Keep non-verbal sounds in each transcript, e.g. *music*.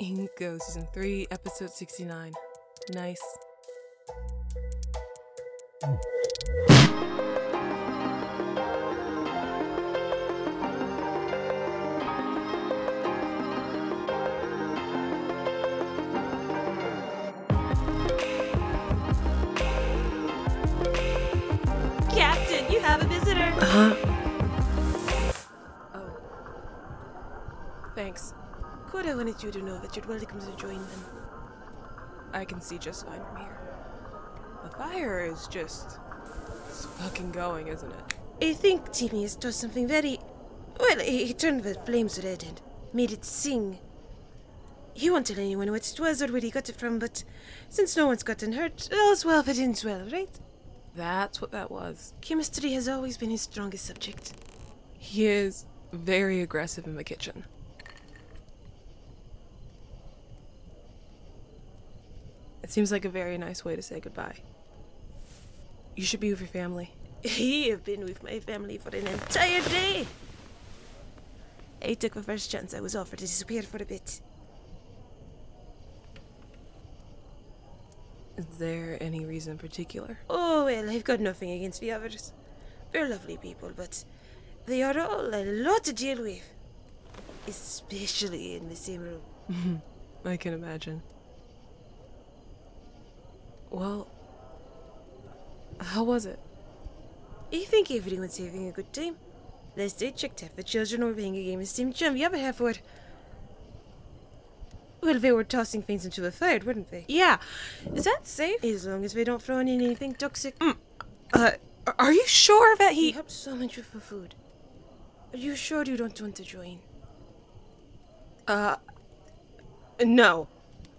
Inco, season 3, episode 69. Nice. Captain, you have a visitor. Huh? Oh. Thanks. Coda wanted you to know that you're welcome to join them. I can see just fine from here. The fire is just. It's fucking going, isn't it? I think Timmy has done something very. Well, he, he turned the flames red and made it sing. He won't tell anyone what it was or where he got it from, but since no one's gotten hurt, all's well that ends well, right? That's what that was. Chemistry has always been his strongest subject. He is very aggressive in the kitchen. It seems like a very nice way to say goodbye. You should be with your family. *laughs* I have been with my family for an entire day. I took the first chance I was offered to disappear for a bit. Is there any reason in particular? Oh, well, I've got nothing against the others. They're lovely people, but they are all a lot to deal with. Especially in the same room. *laughs* I can imagine. Well, how was it? You think everyone's having a good time. Last I checked, half the children were playing a game of Steam Jam, the other half were. Well, they were tossing things into the fire, wouldn't they? Yeah. Is that safe? As long as they don't throw in anything toxic. Uh, are you sure that He he. helped so much with the food. Are you sure you don't want to join? Uh. No.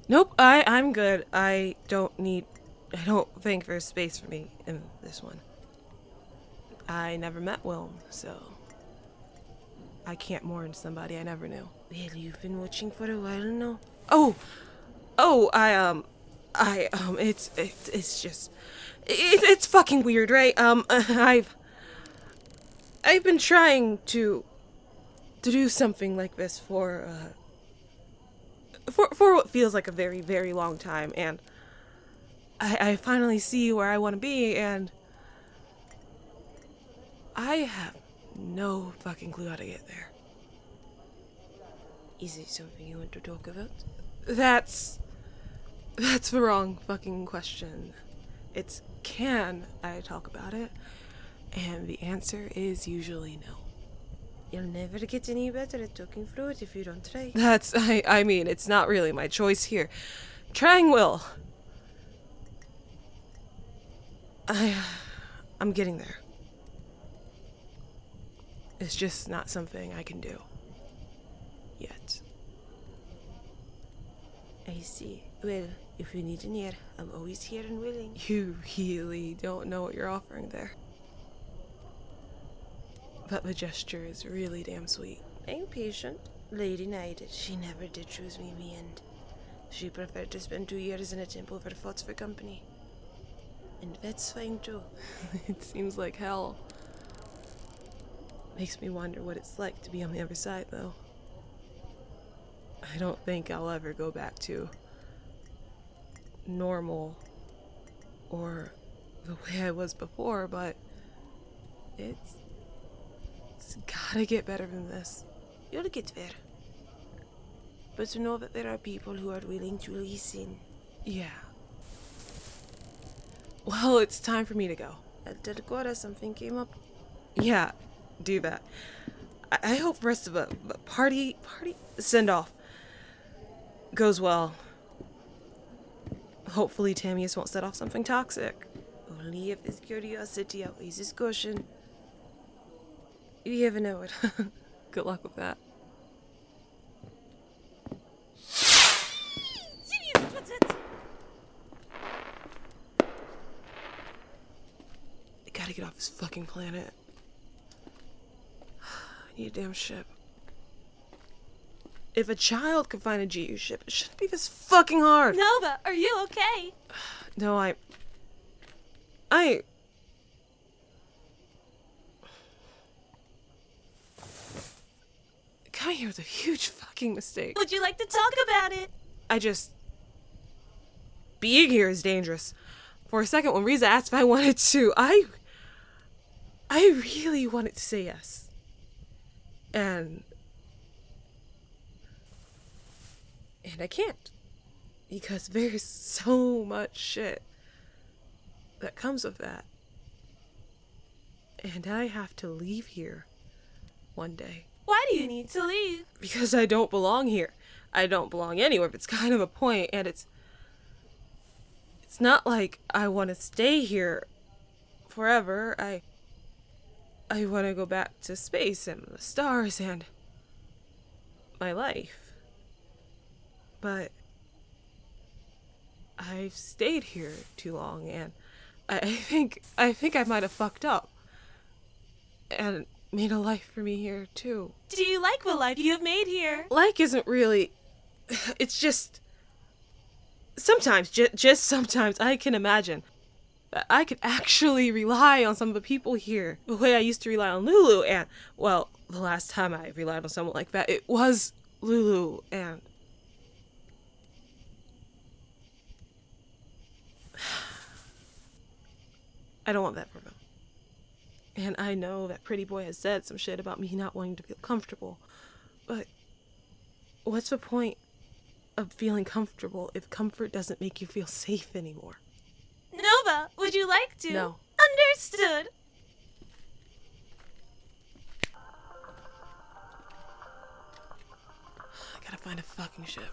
Nope, I, I'm good. I don't need. I don't think there's space for me in this one. I never met Wilm, so. I can't mourn somebody I never knew. Well, you've been watching for a while now. Oh, oh, I um, I um, it's it's it's just, it, it's fucking weird, right? Um, *laughs* I've, I've been trying to, to do something like this for uh, for for what feels like a very very long time, and I I finally see where I want to be, and I have no fucking clue how to get there. Is it something you want to talk about? That's that's the wrong fucking question. It's can I talk about it? And the answer is usually no. You'll never get any better at talking through it if you don't try. That's I I mean, it's not really my choice here. Trying will. I I'm getting there. It's just not something I can do yet. I see. Well, if you need an ear, I'm always here and willing. You really don't know what you're offering there. But the gesture is really damn sweet. I'm patient. Lady Knight, she never did choose me in the end. She preferred to spend two years in a temple for thoughts for company. And that's fine too. *laughs* it seems like hell. Makes me wonder what it's like to be on the other side, though. I don't think I'll ever go back to normal or the way I was before, but it's it's gotta get better than this. You'll get there. But to know that there are people who are willing to listen. Yeah. Well, it's time for me to go. Tell Cora something came up. Yeah, do that. I, I hope the rest of the, the party party send off goes well. Hopefully, Tamius won't set off something toxic. Only if this curiosity outweighs this caution. You never know it. *laughs* Good luck with that. I gotta get off this fucking planet. I *sighs* need a damn ship. If a child could find a GU ship, it shouldn't be this fucking hard. Nova, are you okay? *sighs* No, I. I. coming here was a huge fucking mistake. Would you like to talk about it? I just. Being here is dangerous. For a second, when Ryza asked if I wanted to, I. I really wanted to say yes. And. And I can't. Because there's so much shit that comes of that. And I have to leave here one day. Why do you need to leave? Because I don't belong here. I don't belong anywhere, but it's kind of a point, and it's. It's not like I want to stay here forever. I. I want to go back to space and the stars and. my life. But. I've stayed here too long, and I think I think I might have fucked up, and made a life for me here too. Do you like the life you have made here? Like isn't really. *sighs* It's just. Sometimes, j- just sometimes, I can imagine I could actually rely on some of the people here the way I used to rely on Lulu. And, well, the last time I relied on someone like that, it was Lulu. And. *sighs* I don't want that for them. And I know that Pretty Boy has said some shit about me not wanting to feel comfortable. But what's the point of feeling comfortable if comfort doesn't make you feel safe anymore? Would you like to? No. Understood. I gotta find a fucking ship.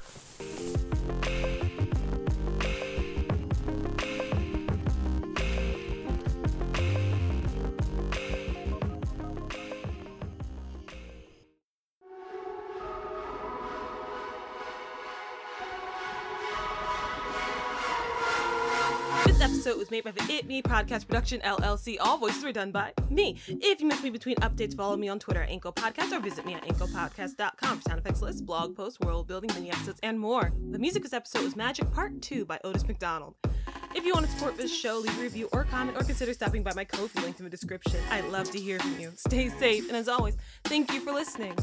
Episode was made by the It Me Podcast Production LLC. All voices were done by me. If you miss me between updates, follow me on Twitter at Inco Podcast or visit me at IncoPodcast.com for sound effects lists, blog posts, world building, mini episodes, and more. The music this episode was Magic Part 2 by Otis McDonald. If you want to support this show, leave a review or comment or consider stopping by my Ko-fi link in the description. I'd love to hear from you. Stay safe, and as always, thank you for listening.